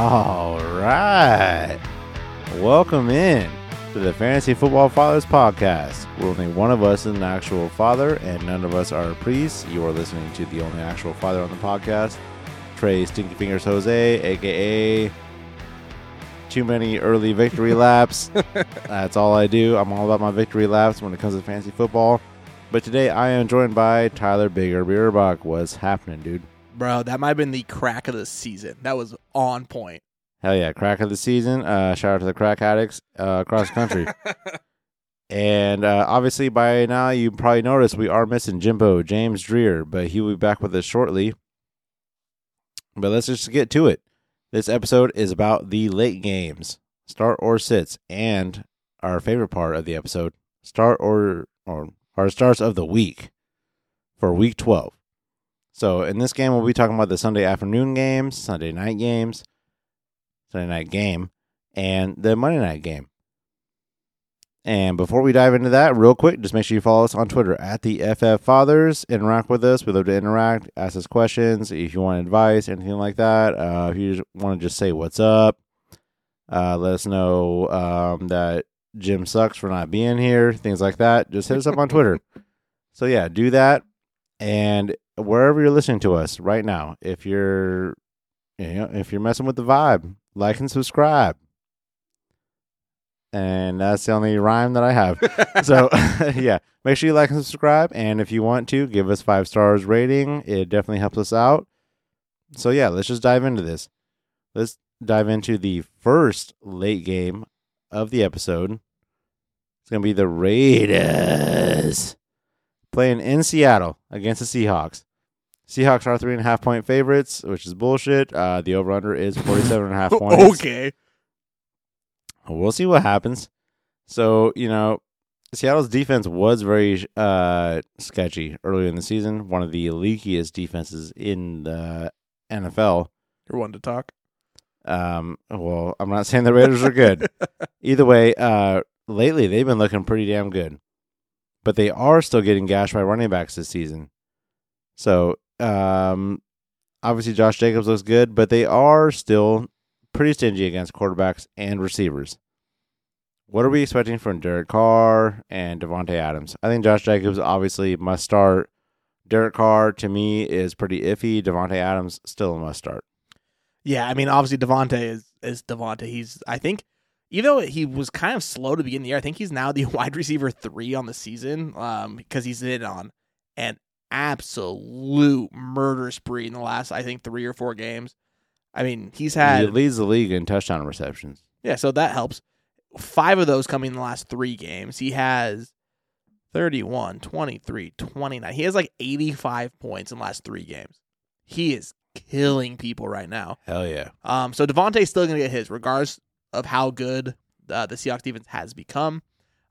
All right. Welcome in to the Fantasy Football Fathers podcast, where only one of us is an actual father and none of us are priests. You are listening to the only actual father on the podcast, Trey Stinky Fingers Jose, aka too many early victory laps. That's all I do. I'm all about my victory laps when it comes to fantasy football. But today I am joined by Tyler Bigger Beerbach. What's happening, dude? Bro, that might have been the crack of the season. That was on point. Hell yeah, crack of the season. Uh, shout out to the crack addicts uh, across the country. and uh, obviously, by now you probably noticed we are missing Jimbo James Dreer, but he will be back with us shortly. But let's just get to it. This episode is about the late games, start or sits, and our favorite part of the episode, start or or our starts of the week for week twelve. So in this game, we'll be talking about the Sunday afternoon games, Sunday night games, Sunday night game, and the Monday night game. And before we dive into that, real quick, just make sure you follow us on Twitter at the FF Fathers. Interact with us. We love to interact. Ask us questions if you want advice, anything like that. Uh, if you want to just say what's up, uh, let us know um, that Jim sucks for not being here, things like that. Just hit us up on Twitter. So yeah, do that. And wherever you're listening to us right now, if you're you know, if you're messing with the vibe, like and subscribe. And that's the only rhyme that I have. so yeah, make sure you like and subscribe. And if you want to, give us five stars rating. It definitely helps us out. So yeah, let's just dive into this. Let's dive into the first late game of the episode. It's gonna be the Raiders playing in Seattle against the Seahawks. Seahawks are three and a half point favorites, which is bullshit. Uh, the over under is 47 and a half points. okay. We'll see what happens. So, you know, Seattle's defense was very uh, sketchy earlier in the season. One of the leakiest defenses in the NFL. You're one to talk. Um, well, I'm not saying the Raiders are good. Either way, uh, lately they've been looking pretty damn good. But they are still getting gashed by running backs this season. So, um, obviously Josh Jacobs looks good, but they are still pretty stingy against quarterbacks and receivers. What are we expecting from Derek Carr and Davante Adams? I think Josh Jacobs obviously must start. Derek Carr to me is pretty iffy. Davante Adams still a must start. Yeah, I mean, obviously Davante is is Davante. He's I think even though he was kind of slow to begin the year, I think he's now the wide receiver three on the season um, because he's in on an absolute murder spree in the last I think three or four games. I mean, he's had he leads the league in touchdown receptions. Yeah, so that helps. Five of those coming in the last three games. He has 31, 23, 29. He has like 85 points in the last three games. He is killing people right now. Hell yeah. Um, so Davante's still going to get his, regardless of how good uh, the Seahawks defense has become.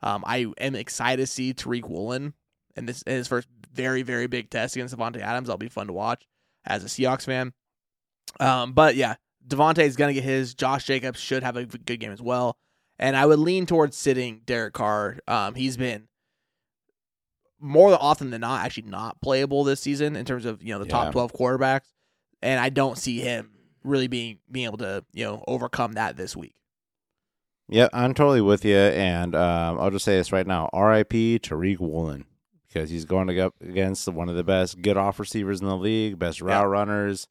Um, I am excited to see Tariq Woolen in this in his first very, very big test against Davante Adams. That'll be fun to watch as a Seahawks fan. Um, but yeah, Davante is going to get his. Josh Jacobs should have a good game as well. And I would lean towards sitting Derek Carr. Um, he's been more often than not actually not playable this season in terms of you know the Yeah. top twelve quarterbacks, and I don't see him really being being able to you know overcome that this week. Yeah, I'm totally with you. And um, I'll just say this right now RIP Tariq Woolen because he's going to go up against one of the best good off receivers in the league, best route Yeah. runners.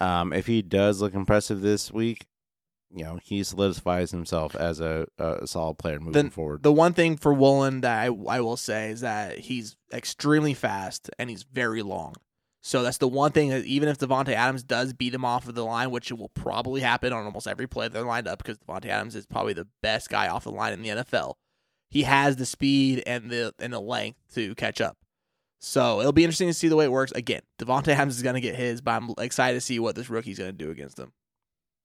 Um, if he does look impressive this week, you know, he solidifies himself as a, a solid player moving Then forward. The one thing for Woolen that I, I will say is that he's extremely fast and he's very long. So that's the one thing that even if Davante Adams does beat him off of the line, which will probably happen on almost every play they're lined up because Davante Adams is probably the best guy off the line in the NFL. He has the speed and the and the length to catch up. So it'll be interesting to see the way it works. Again, Davante Adams is going to get his, but I'm excited to see what this rookie's going to do against him.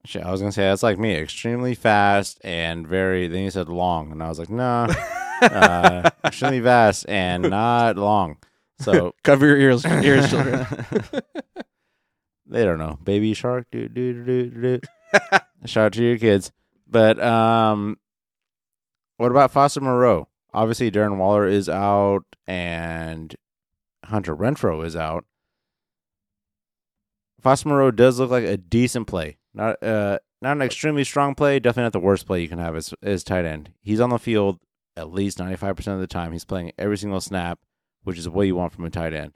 Shit, I was gonna say that's like me, extremely fast and very. Then you said long, and I was like, nah, uh, extremely fast and not long. So Cover your ears, ears, children. they don't know. Baby shark, do do do do. Shout out to your kids. But um, what about Foster Moreau? Obviously, Darren Waller is out and Hunter Renfrow is out. Foster Moreau does look like a decent play. Not uh not an extremely strong play, definitely not the worst play you can have as as tight end. He's on the field at least ninety five percent of the time. He's playing every single snap, which is what you want from a tight end.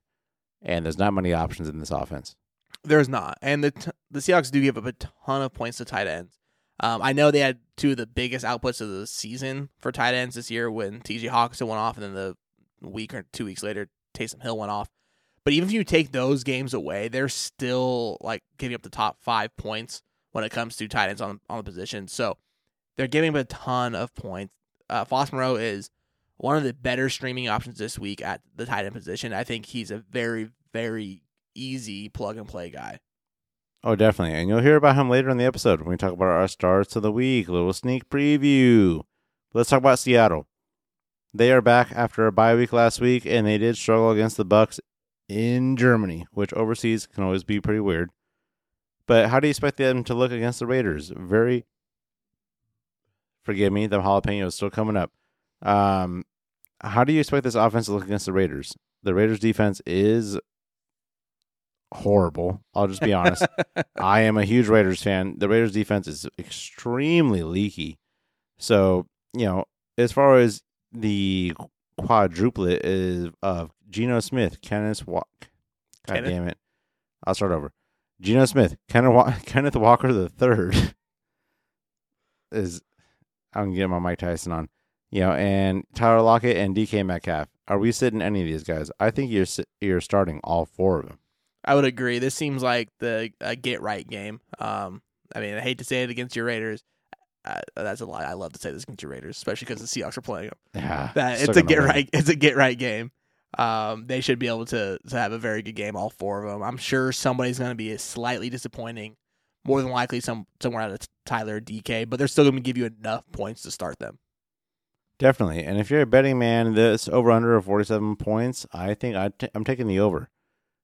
And there's not many options in this offense. There's not, and the t- the Seahawks do give up a ton of points to tight ends. Um, I know they had two of the biggest outputs of the season for tight ends this year when T.J. Hockenson went off, and then the week or two weeks later, Taysom Hill went off. But even if you take those games away, they're still like giving up the top five points when it comes to tight ends on on the position. So they're giving up a ton of points. Uh, Foss Moreau is one of the better streaming options this week at the tight end position. I think he's a very very easy plug and play guy. Oh, definitely. And you'll hear about him later in the episode when we talk about our starts of the week, little sneak preview. Let's talk about Seattle. They are back after a bye week last week, and they did struggle against the Bucs in Germany, which overseas can always be pretty weird. But how do you expect them to look against the Raiders? Very, forgive me, the jalapeno is still coming up. Um, how do you expect this offense to look against the Raiders? The Raiders defense is horrible. I'll just be honest. I am a huge Raiders fan. The Raiders defense is extremely leaky. So, you know, as far as the quadruplet is of Geno Smith, Kenneth Walk. God Kenneth? damn it. I'll start over. Geno Smith, Kenneth, Wa- Kenneth Walker the third is I'm getting my Mike Tyson on. You know, and Tyler Lockett and DK Metcalf. Are we sitting any of these guys? I think you're you're starting all four of them. I would agree. This seems like the uh, get right game. Um, I mean, I hate to say it against your Raiders. Uh, that's a lie. I love to say this against your Raiders, especially because the Seahawks are playing them. Yeah, That it's a get win. right. It's a get right game. Um, they should be able to to have a very good game. All four of them. I'm sure somebody's going to be slightly disappointing. More than likely, some somewhere out of Tyler or DK, but they're still going to give you enough points to start them. Definitely. And if you're a betting man, this over under of 47 points, I think i t- I'm taking the over.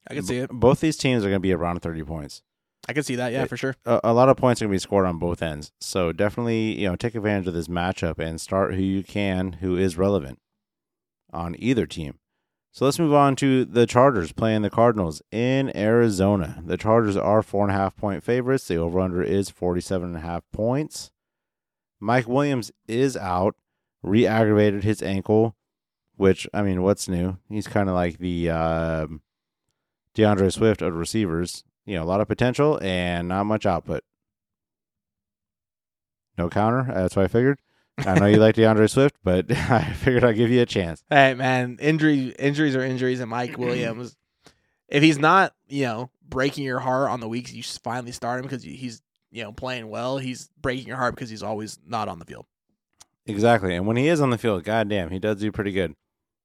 I can see it. Both these teams are going to be around 30 points. I can see that. Yeah, It- for sure. A, a lot of points are going to be scored on both ends. So definitely, you know, take advantage of this matchup and start who you can, who is relevant on either team. So let's move on to the Chargers playing the Cardinals in Arizona. The Chargers are four and a half point favorites. The over under is 47 and a half points. Mike Williams is out, re aggravated his ankle, which, I mean, what's new? He's kind of like the um, DeAndre Swift of receivers. You know, a lot of potential and not much output. No counter. That's what I figured. I know you like DeAndre Swift, but I figured I'd give you a chance. Hey man, injury injuries are injuries, and Mike Williams, if he's not you know breaking your heart on the weeks you finally start him because he's you know playing well, he's breaking your heart because he's always not on the field. Exactly. And when he is on the field, goddamn, he does do pretty good.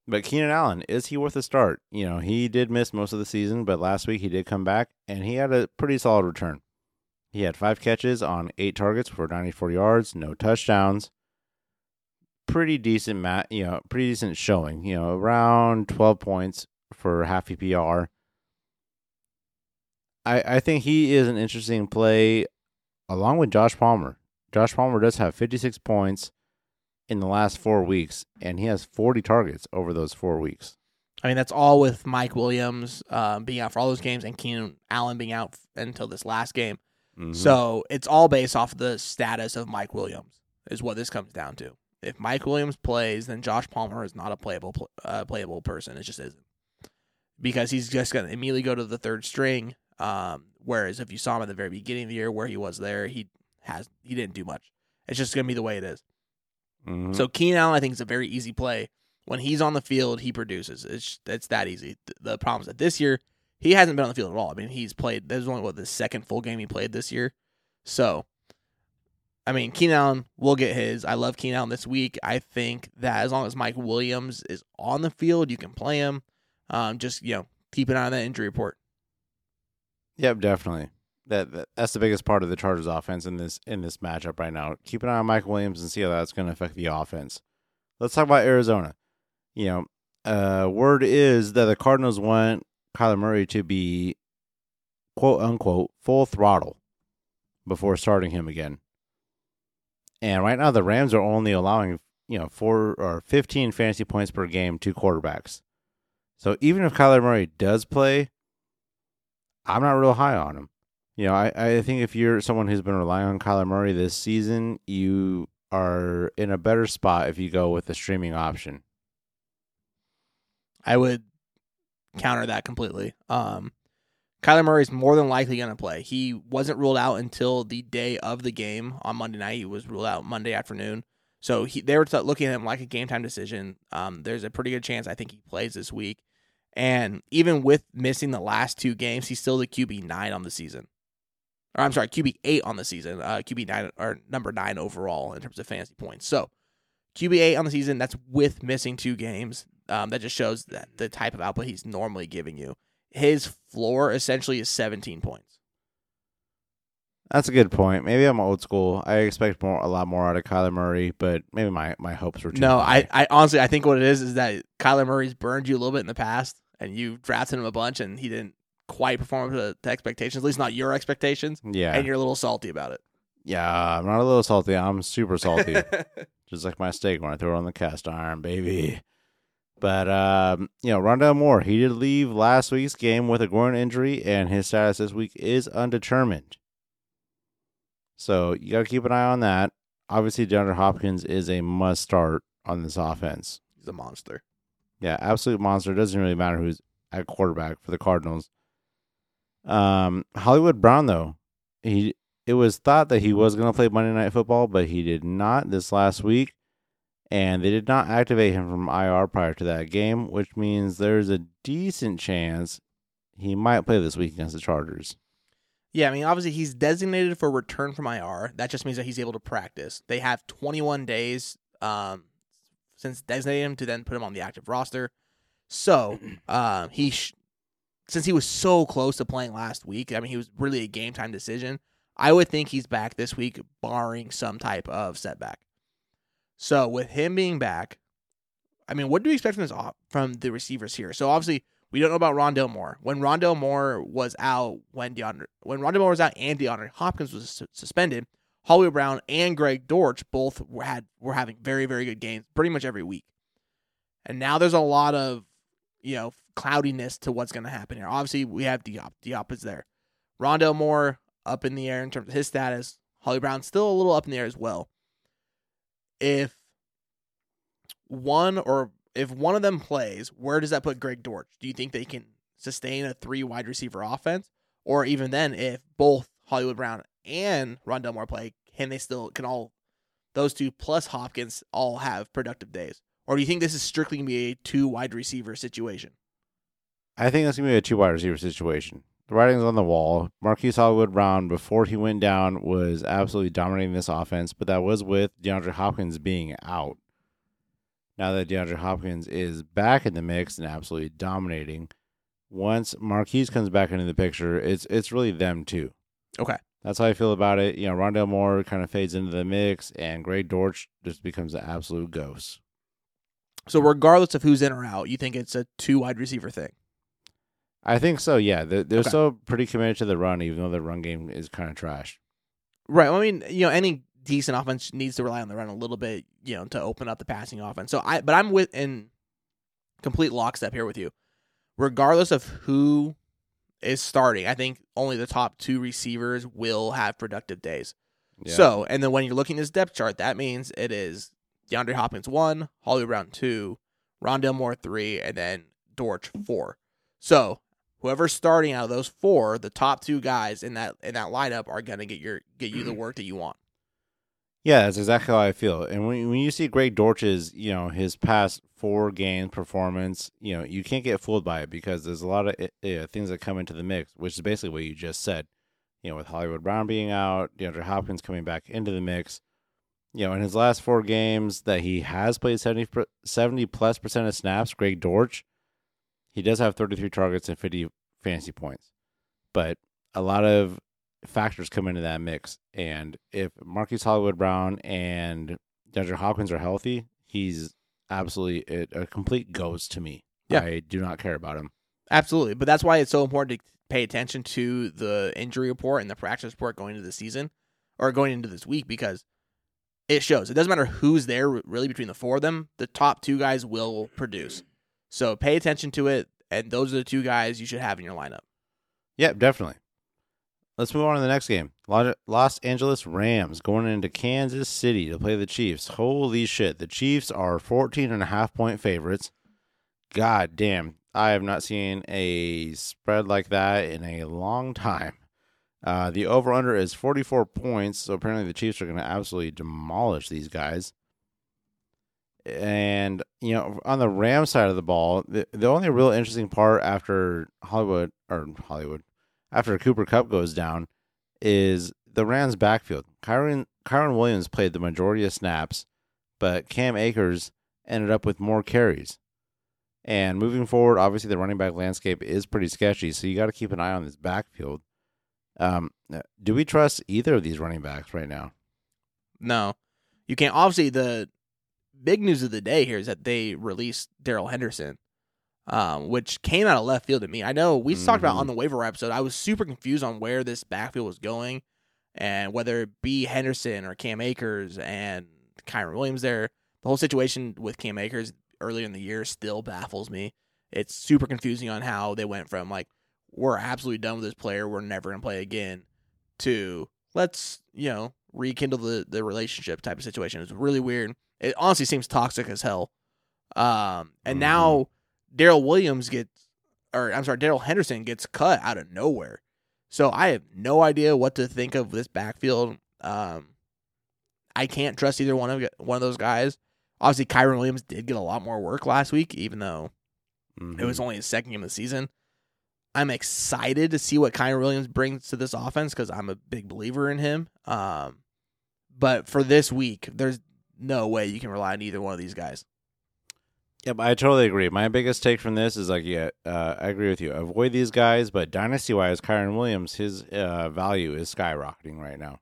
But Keenan Allen, is he worth a start? You know, he did miss most of the season, but last week he did come back and he had a pretty solid return. He had five catches on eight targets for 94 yards, no touchdowns. Pretty decent, mat, you know, pretty decent showing. You know, around 12 points for half PPR. I I think he is an interesting play, along with Josh Palmer. Josh Palmer does have 56 points in the last four weeks, and he has 40 targets over those four weeks. I mean that's all with Mike Williams um, being out for all those games and Keenan Allen being out f- until this last game. Mhm. So it's all based off the status of Mike Williams is what this comes down to. If Mike Williams plays, then Josh Palmer is not a playable uh, playable person. It just isn't because he's just going to immediately go to the third string. Um, whereas if you saw him at the very beginning of the year where he was there, he has he didn't do much. It's just going to be the way it is. Mhm. So Keenan Allen, I think, is a very easy play. When he's on the field, he produces. It's it's that easy. The problem is that this year he hasn't been on the field at all. I mean, he's played. This is only what the second full game he played this year. So, I mean, Keenan Allen will get his. I love Keenan Allen this week. I think that as long as Mike Williams is on the field, you can play him. Um, just you know, keep an eye on that injury report. Yep, definitely. That, that that's the biggest part of the Chargers offense in this in this matchup right now. Keep an eye on Mike Williams and see how that's going to affect the offense. Let's talk about Arizona. You know, uh, word is that the Cardinals want Kyler Murray to be quote unquote full throttle before starting him again. And right now the Rams are only allowing, you know, four or 15 fantasy points per game to quarterbacks. So even if Kyler Murray does play, I'm not real high on him. You know, I, I think if you're someone who's been relying on Kyler Murray this season, you are in a better spot if you go with the streaming option. I would counter that completely. Um, Kyler Murray is more than likely going to play. He wasn't ruled out until the day of the game on Monday night. He was ruled out Monday afternoon. So he, they were looking at him like a game time decision. Um, there's a pretty good chance I think he plays this week. And even with missing the last two games, he's still the QB nine on the season. Or I'm sorry, QB eight on the season. Uh, QB nine or number nine overall in terms of fantasy points. So QB eight on the season. That's with missing two games. Um, that just shows that the type of output he's normally giving you. His floor essentially is 17 points. That's a good point. Maybe I'm old school. I expect more, a lot more out of Kyler Murray, but maybe my, my hopes were too No, high. I, I honestly I think what it is is that Kyler Murray's burned you a little bit in the past, and you drafted him a bunch, and he didn't quite perform to, to expectations, at least not your expectations, yeah, and you're a little salty about it. yeah. I'm not a little salty. I'm super salty, just like my steak when I throw it on the cast iron, baby. But um, you know, Rondale Moore, he did leave last week's game with a groin injury, and his status this week is undetermined. So you got to keep an eye on that. Obviously, DeAndre Hopkins is a must start on this offense. He's a monster. Yeah, absolute monster. It doesn't really matter who's at quarterback for the Cardinals. Um, Hollywood Brown though, he it was thought that he was going to play Monday Night Football, but he did not this last week, and they did not activate him from IR prior to that game, which means there's a decent chance he might play this week against the Chargers. Yeah, I mean, obviously he's designated for return from IR. That just means that he's able to practice. They have 21 days um, since designating him to then put him on the active roster. So um, he, sh- since he was so close to playing last week, I mean, he was really a game time decision. I would think he's back this week, barring some type of setback. So with him being back, I mean, what do we expect from this from the receivers here? So obviously we don't know about Rondale Moore. When Rondale Moore was out, when DeAndre, when Rondale Moore was out, and DeAndre Hopkins was su- suspended, Hollywood Brown and Greg Dortch both were had were having very very good games pretty much every week. And now there's a lot of you know cloudiness to what's going to happen here. Obviously, we have D-Hop. D-Hop is there. Rondale Moore up in the air in terms of his status. Holly Brown still a little up in the air as well. If one or if one of them plays, where does that put Greg Dortch? Do you think they can sustain a three wide receiver offense? Or even then, if both Hollywood Brown and Rondale Moore play, can they still can all those two plus Hopkins all have productive days? Or do you think this is strictly gonna be a two wide receiver situation? I think that's gonna be a two wide receiver situation. The writing's on the wall. Marquise Hollywood Brown, before he went down, was absolutely dominating this offense, but that was with DeAndre Hopkins being out. Now that DeAndre Hopkins is back in the mix and absolutely dominating, once Marquise comes back into the picture, it's it's really them too. Okay. That's how I feel about it. You know, Rondale Moore kind of fades into the mix, and Greg Dortch just becomes an absolute ghost. So regardless of who's in or out, you think it's a two wide receiver thing. I think so. Yeah, they're, they're Okay. still pretty committed to the run, even though the run game is kind of trash. Right. I mean, you know, any decent offense needs to rely on the run a little bit, you know, to open up the passing offense. So I, but I'm with in complete lockstep here with you. Regardless of who is starting, I think only the top two receivers will have productive days. Yeah. So, and then when you're looking at this depth chart, that means it is DeAndre Hopkins one, Hollywood Brown two, Rondale Moore three, and then Dortch four. So whoever's starting out of those four, the top two guys in that in that lineup are gonna get your get you the work that you want. Yeah, that's exactly how I feel. And when when you see Greg Dortch's, you know, his past four game performance, you know, you can't get fooled by it because there's a lot of uh, things that come into the mix, which is basically what you just said. You know, with Hollywood Brown being out, DeAndre Hopkins coming back into the mix. You know, in his last four games that he has played 70, 70 plus percent of snaps, Greg Dortch, he does have 33 targets and 50 fantasy points. But a lot of factors come into that mix. And if Marquise Hollywood Brown and DeAndre Hopkins are healthy, he's absolutely a, a complete ghost to me. Yeah. I do not care about him. Absolutely, but that's why it's so important to pay attention to the injury report and the practice report going into the season or going into this week because it shows. It doesn't matter who's there really between the four of them. The top two guys will produce. So pay attention to it, and those are the two guys you should have in your lineup. Yep, definitely. let's move on to the next game. Los Angeles Rams going into Kansas City to play the Chiefs. Holy shit. The Chiefs are 14 and a half point favorites. God damn. I have not seen a spread like that in a long time. Uh, the over under is 44 points. So apparently the Chiefs are going to absolutely demolish these guys. And, you know, on the Ram side of the ball, the, the only real interesting part after Hollywood, or Hollywood, after Cooper Kupp goes down is the Rams backfield. Kyren, Kyren Williams played the majority of snaps, but Cam Akers ended up with more carries. And moving forward, obviously the running back landscape is pretty sketchy, so you got to keep an eye on this backfield. Um, do we trust either of these running backs right now? No, you can't. Obviously, the big news of the day here is that they released Darrell Henderson, um, which came out of left field to me. I know we talked about on the waiver episode. I was super confused on where this backfield was going, and whether it be Henderson or Cam Akers and Kyren Williams. There, the whole situation with Cam Akers earlier in the year still baffles me. It's super confusing on how they went from like we're absolutely done with this player, we're never gonna play again, to let's you know rekindle the the relationship type of situation. It's really weird. It honestly seems toxic as hell. Um, and Mhm. now Daryl Williams gets, or I'm sorry, Darrell Henderson gets cut out of nowhere. So I have no idea what to think of this backfield. Um, I can't trust either one of one of those guys. Obviously, Kyren Williams did get a lot more work last week, even though it was Mhm. only his second game of the season. I'm excited to see what Kyren Williams brings to this offense because I'm a big believer in him. Um, but for this week, there's no way you can rely on either one of these guys. Yep, I totally agree. My biggest take from this is like, yeah, uh, I agree with you. Avoid these guys, but dynasty wise, Kyren Williams, his uh, value is skyrocketing right now.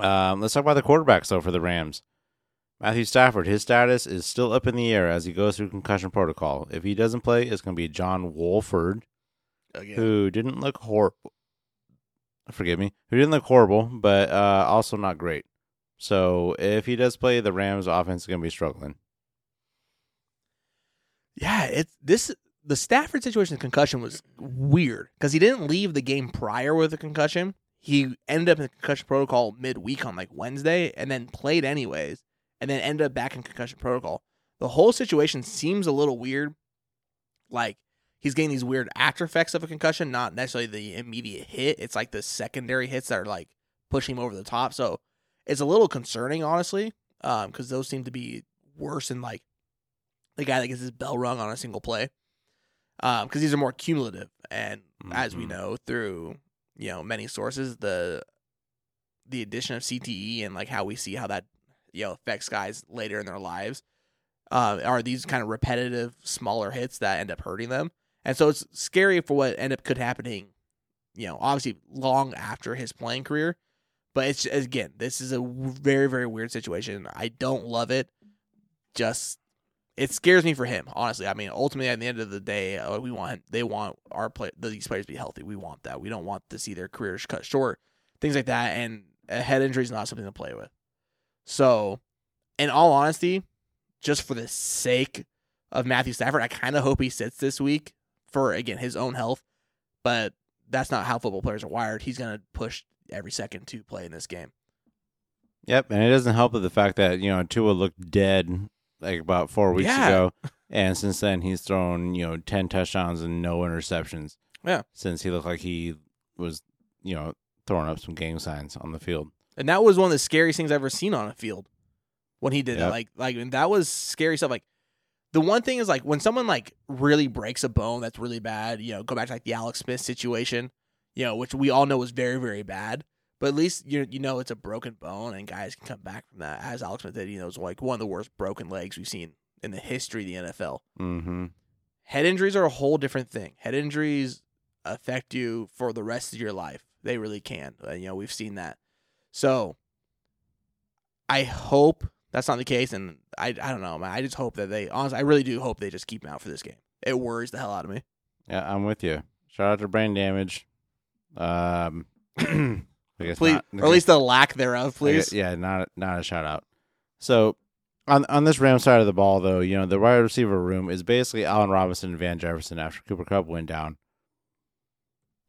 Um, let's talk about the quarterbacks though for the Rams. Matthew Stafford, his status is still up in the air as he goes through concussion protocol. If he doesn't play, it's going to be John Wolford, Again. who didn't look horrible. Forgive me, who didn't look horrible, but uh, also not great. So if he does play, the Rams offense is going to be struggling. Yeah, it's this the Stafford situation concussion was weird because he didn't leave the game prior with a concussion. He ended up in the concussion protocol midweek on like Wednesday and then played anyways and then ended up back in concussion protocol. The whole situation seems a little weird. Like he's getting these weird after effects of a concussion, not necessarily the immediate hit. It's like the secondary hits that are like pushing him over the top. So it's a little concerning, honestly, because those seem to be worse than like the guy that gets his bell rung on a single play. Because these are more cumulative, and as we Mhm. know through you know many sources, the the addition of CTE and like how we see how that you know affects guys later in their lives uh, are these kind of repetitive smaller hits that end up hurting them, and so it's scary for what end up could happening. You know, obviously long after his playing career, but it's again, this is a very very weird situation. I don't love it. Just it scares me for him, honestly. I mean, ultimately, at the end of the day, uh, we want they want our play these players to be healthy. We want that. We don't want to see their careers cut short, things like that. And a head injury is not something to play with. So, in all honesty, just for the sake of Matthew Stafford, I kind of hope he sits this week for again his own health. But that's not how football players are wired. He's gonna push every second to play in this game. Yep, and it doesn't help with the fact that you know Tua looked dead like about four weeks Yeah. ago, and since then he's thrown you know ten touchdowns and no interceptions. Yeah. since he looked like he was you know throwing up some gang signs on the field. And that was one of the scariest things I've ever seen on a field when he did it. Like, like and that was scary stuff. Like, the one thing is like when someone like really breaks a bone that's really bad. You know, go back to like the Alex Smith situation. You know, which we all know was very very bad. But at least you you know it's a broken bone and guys can come back from that. As Alex Smith did, you know, it's like one of the worst broken legs we've seen in the history of the NFL. Mm-hmm. Head injuries are a whole different thing. Head injuries affect you for the rest of your life. They really can. Uh, you know, we've seen that. So I hope that's not the case, and I I don't know, man. I just hope that they honestly, I really do hope they just keep him out for this game. It worries the hell out of me. Yeah, I'm with you. Shout out to brain damage. Um, I guess Please, not. or at least the lack thereof, I guess- please. yeah, not not a shout out. So on on this Ram side of the ball, though, you know the wide receiver room is basically Allen Robinson and Van Jefferson after Cooper Kupp went down.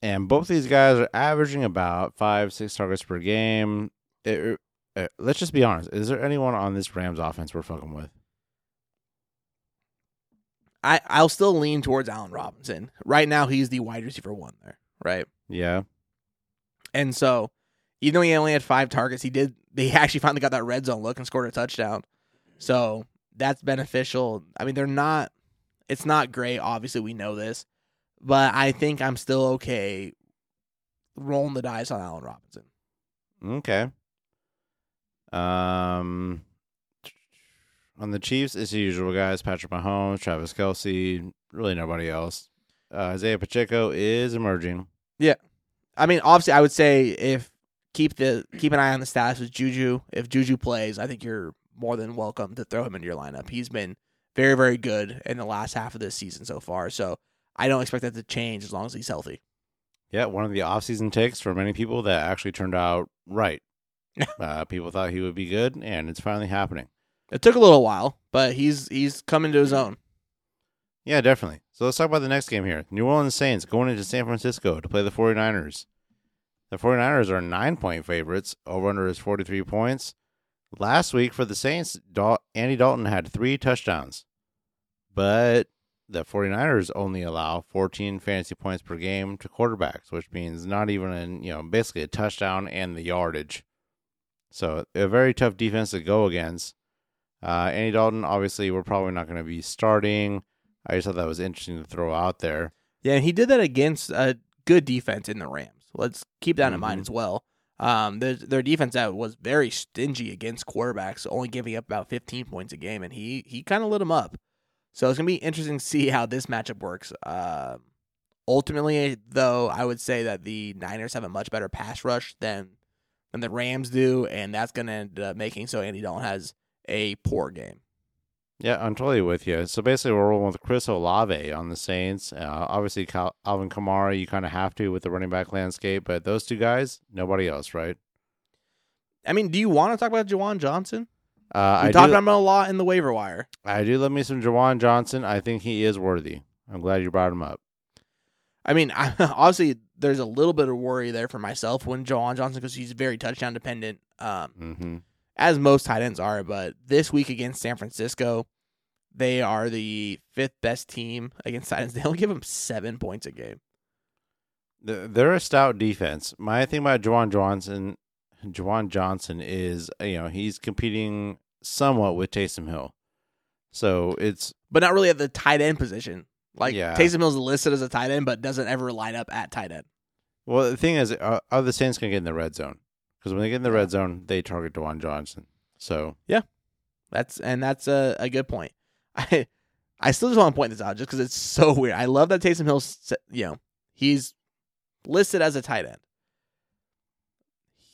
And both these guys are averaging about five, six targets per game. It- uh, let's just be honest. Is there anyone on this Rams offense we're fucking with? I I'll still lean towards Allen Robinson. Right now, he's the wide receiver one there, right? Yeah. And so, even though he only had five targets, he did. They actually finally got that red zone look and scored a touchdown. So that's beneficial. I mean, they're not. It's not great. Obviously, we know this, but I think I'm still okay rolling the dice on Allen Robinson. Okay. Um, on the Chiefs, it's the usual guys: Patrick Mahomes, Travis Kelce, really nobody else. Uh, Isaiah Pacheco is emerging. Yeah, I mean, obviously, I would say if keep the keep an eye on the status with Juju. If Juju plays, I think you're more than welcome to throw him into your lineup. He's been very, very good in the last half of this season so far. So I don't expect that to change as long as he's healthy. Yeah, one of the offseason takes for many people that actually turned out right. uh, people thought he would be good, and it's finally happening. It took a little while, but he's he's coming to his own. Yeah, definitely. So let's talk about the next game here. New Orleans Saints going into San Francisco to play the 49ers. The 49ers are nine point favorites. Over under is 43 points. Last week for the Saints, Dal- Andy Dalton had three touchdowns, but the 49ers only allow 14 fantasy points per game to quarterbacks, which means not even in, you know, basically a touchdown and the yardage. So a very tough defense to go against. Uh, Andy Dalton, obviously, we're probably not going to be starting. I just thought that was interesting to throw out there. Yeah, and he did that against a good defense in the Rams. Let's keep that in mind Mhm. as well. Um, their their defense that was very stingy against quarterbacks, only giving up about 15 points a game, and he he kind of lit them up. So it's gonna be interesting to see how this matchup works. Um, ultimately, though, I would say that the Niners have a much better pass rush than than the Rams do, and that's gonna end up making so Andy Dalton has a poor game. Yeah, I'm totally with you. So basically, we're rolling with Chris Olave on the Saints. Uh, obviously, Cal- Alvin Kamara, you kind of have to with the running back landscape, but those two guys, nobody else, right? I mean, do you want to talk about Juwan Johnson? Uh, I talked do, about him a lot in the waiver wire. I do love me some Juwan Johnson. I think he is worthy. I'm glad you brought him up. I mean, I, obviously, there's a little bit of worry there for myself when Juwan Johnson because he's very touchdown dependent, um, hmm as most tight ends are. But this week against San Francisco, they are the fifth best team against tight ends. They only give them seven points a game. They're a stout defense. My thing about Juwan Johnson, Juwan Johnson is, you know, he's competing somewhat with Taysom Hill. So it's But not really at the tight end position. Like Yeah. Taysom Hill's listed as a tight end, but doesn't ever line up at tight end. Well, the thing is, are, are the Saints going to get in the red zone? Because when they get in the Yeah. red zone, they target Juwan Johnson. So yeah, That's and that's a, a good point. I I still just want to point this out just because it's so weird. I love that Taysom Hill, you know, he's listed as a tight end,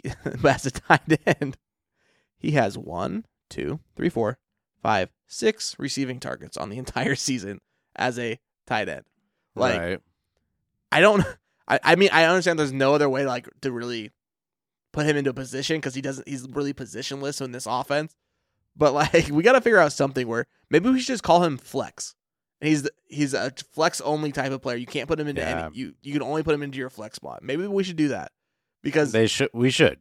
as a tight end, he has one, two, three, four, five, six receiving targets on the entire season as a tight end. Like right, I don't. I, I mean I understand there's no other way like to really put him into a position because he doesn't. He's really positionless in this offense. But like we got to figure out something where maybe we should just call him flex. He's he's a flex only type of player. You can't put him into Yeah. any. You you can only put him into your flex spot. Maybe we should do that because they should. We should.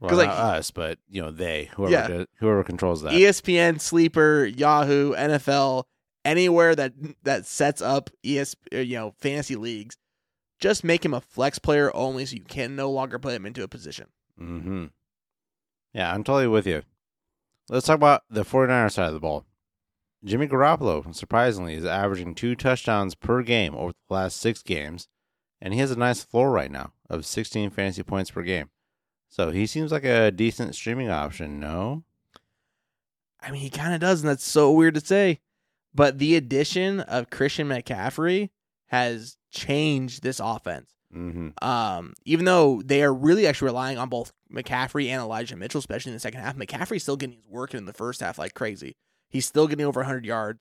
Well, like, not us, but you know they, whoever, Yeah. does- whoever controls that. ESPN, Sleeper, Yahoo, NFL, anywhere that that sets up ES, uh, you know, fantasy leagues, just make him a flex player only, so you can no longer put him into a position. hmm Yeah, I'm totally with you. Let's talk about the 49ers side of the ball. Jimmy Garoppolo, surprisingly, is averaging two touchdowns per game over the last six games, and he has a nice floor right now of 16 fantasy points per game. So he seems like a decent streaming option, no? I mean, he kind of does, and that's so weird to say. But the addition of Christian McCaffrey has changed this offense. Mm-hmm. Um, even though they are really actually relying on both McCaffrey and Elijah Mitchell, especially in the second half, McCaffrey's still getting his work in the first half like crazy. He's still getting over 100 yards.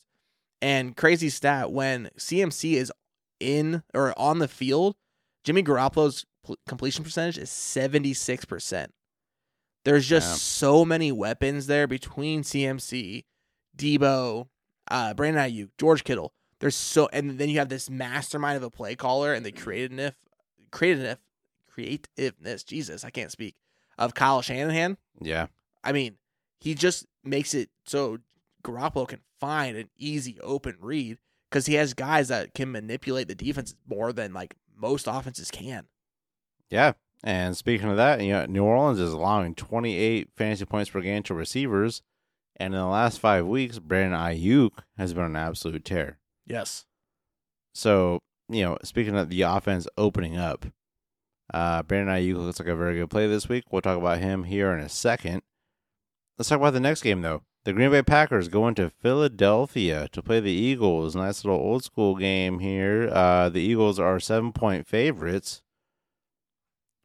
And crazy stat when CMC is in or on the field, Jimmy Garoppolo's pl- completion percentage is 76%. There's just Yeah. so many weapons there between CMC, Deebo, uh, Brandon Aiyuk, George Kittle. There's so, and then you have this mastermind of a play caller, and they created enough creative creativeness. Jesus, I can't speak of Kyle Shanahan. Yeah. I mean, he just makes it so Garoppolo can find an easy open read because he has guys that can manipulate the defense more than like most offenses can. Yeah. And speaking of that, you know, New Orleans is allowing 28 fantasy points per game to receivers. And in the last five weeks, Brandon Aiyuk has been an absolute tear. Yes. So, you know, speaking of the offense opening up, uh, Brandon Aiyuk looks like a very good play this week. We'll talk about him here in a second. Let's talk about the next game, though. The Green Bay Packers go into Philadelphia to play the Eagles. Nice little old school game here. Uh, the Eagles are seven point favorites,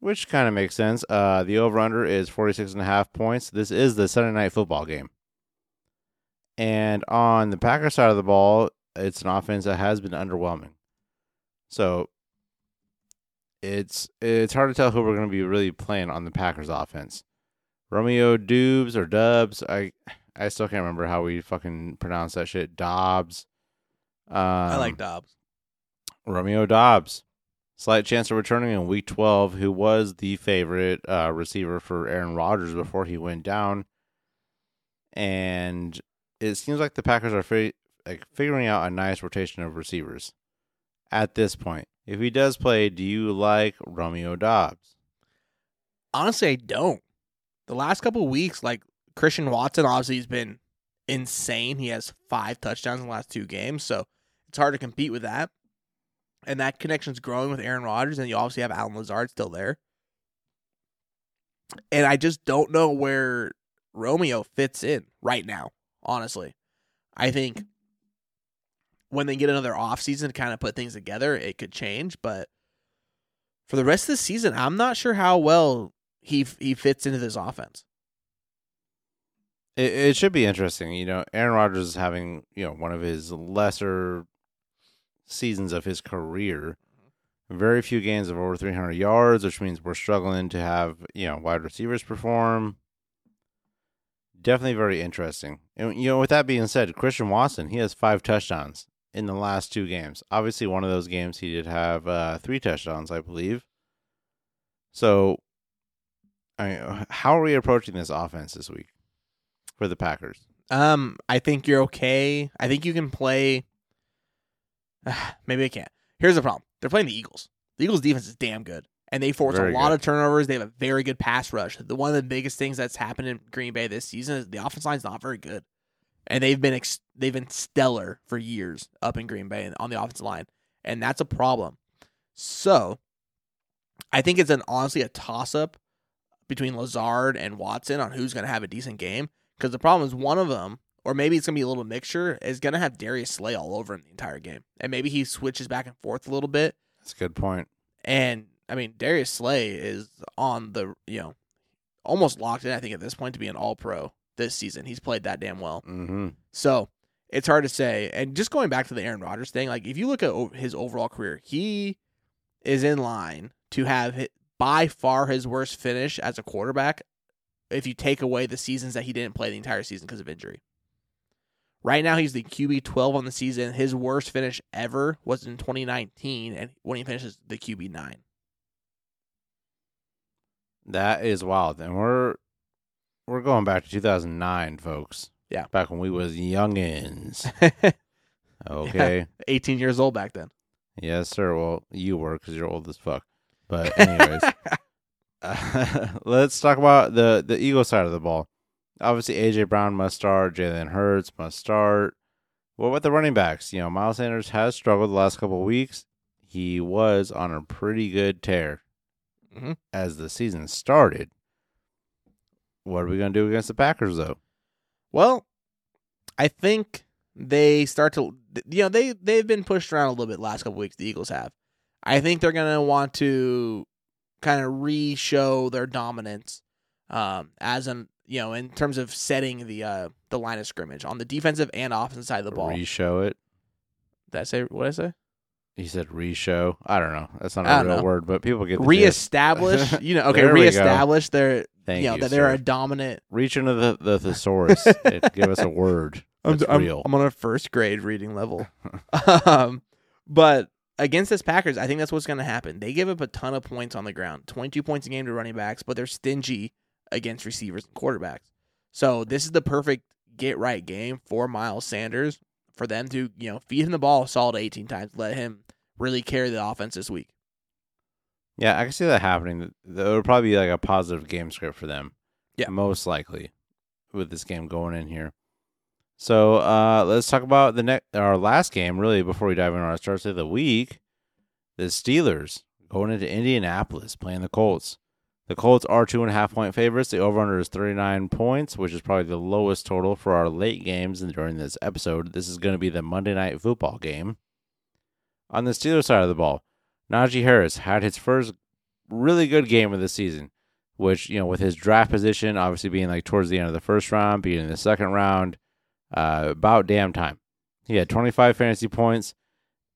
which kind of makes sense. Uh, the over under is 46 and a half points. This is the Sunday night football game. And on the Packers side of the ball, it's an offense that has been underwhelming. So it's it's hard to tell who we're going to be really playing on the Packers offense. Romeo Dubes or Dubs, I I still can't remember how we fucking pronounce that shit. Dobbs. Um, I like Dobbs. Romeo Dobbs. Slight chance of returning in week 12, who was the favorite uh, receiver for Aaron Rodgers before he went down. And it seems like the Packers are fi- like figuring out a nice rotation of receivers at this point. If he does play, do you like Romeo Dobbs? Honestly, I don't. The last couple of weeks, like Christian Watson, obviously has been insane. He has five touchdowns in the last two games, so it's hard to compete with that. And that connection's growing with Aaron Rodgers, and you obviously have Allen Lazard still there. And I just don't know where Romeo fits in right now, honestly. I think when they get another offseason to kind of put things together, it could change. But for the rest of the season, I'm not sure how well he he fits into this offense. It, it should be interesting. You know, Aaron Rodgers is having, you know, one of his lesser seasons of his career. Very few games of over 300 yards, which means we're struggling to have, you know, wide receivers perform. Definitely very interesting. And, you know, with that being said, Christian Watson, he has five touchdowns in the last two games. Obviously, one of those games he did have uh, three touchdowns, I believe. So, I mean, how are we approaching this offense this week for the Packers? Um, I think you're okay. I think you can play. maybe I can't. Here's the problem: they're playing the Eagles. The Eagles' defense is damn good, and they force Very a lot good. of turnovers. They have a very good pass rush. The one of the biggest things that's happened in Green Bay this season is the offense line's not very good, and they've been ex- they've been stellar for years up in Green Bay and on the offensive line, and that's a problem. So, I think it's an honestly a toss up between Lazard and Watson on who's going to have a decent game. Because the problem is one of them, or maybe it's going to be a little mixture, is going to have Darius Slay all over him the entire game. And maybe he switches back and forth a little bit. That's a good point. And I mean, Darius Slay is on the, you know, almost locked in, I think, at this point to be an all pro this season. He's played that damn well. Mm-hmm. So it's hard to say. And just going back to the Aaron Rodgers thing, like if you look at his overall career, he is in line to have hit by far his worst finish as a quarterback if you take away the seasons that he didn't play the entire season because of injury. Right now, he's the QB 12 on the season. His worst finish ever was in 2019, and when he finishes the QB 9. That is wild, and we're we're going back to 2009, folks. Yeah. back when we was youngins. Okay. 18 years old back then. Yes, sir. Well, you were because you're old as fuck. But anyways, uh, let's talk about the the Eagle side of the ball. Obviously, AJ Brown must start. Jalen Hurts must start. What about the running backs? You know, Miles Sanders has struggled the last couple of weeks. He was on a pretty good tear Mhm. as the season started. What are we going to do against the Packers, though? Well, I think they start to you know they they've been pushed around a little bit last couple weeks. The Eagles have. I think they're gonna want to kind of re-show their dominance um, as an you know in terms of setting the uh, the line of scrimmage on the defensive and offensive side of the ball. Re-show it. Did I say what did I say? He said re-show. I don't know. That's not a real know. word, but people get the gist. Reestablish, you know, okay, There we go. reestablish their Thank you know you, that they're sir. a dominant. Reach into the, the thesaurus and give us a word I'm, that's I'm, real. I'm on a first grade reading level. um, but against this Packers, I think that's what's going to happen. They give up a ton of points on the ground, 22 points a game to running backs, but they're stingy against receivers and quarterbacks. So this is the perfect get right game for Miles Sanders for them to, you know, feed him the ball solid 18 times, let him really carry the offense this week. Yeah, I can see that happening. It would probably be like a positive game script for them. Yeah. most likely with this game going in here. So uh, let's talk about the next our last game really before we dive into our starts of the week. The Steelers going into Indianapolis playing the Colts. The Colts are two and a half point favorites. The over under is 39 points, which is probably the lowest total for our late games and during this episode. This is going to be the Monday night football game. On the Steelers side of the ball, Najee Harris had his first really good game of the season, which, you know, with his draft position obviously being like towards the end of the first round, being in the second round, uh, about damn time. He had 25 fantasy points,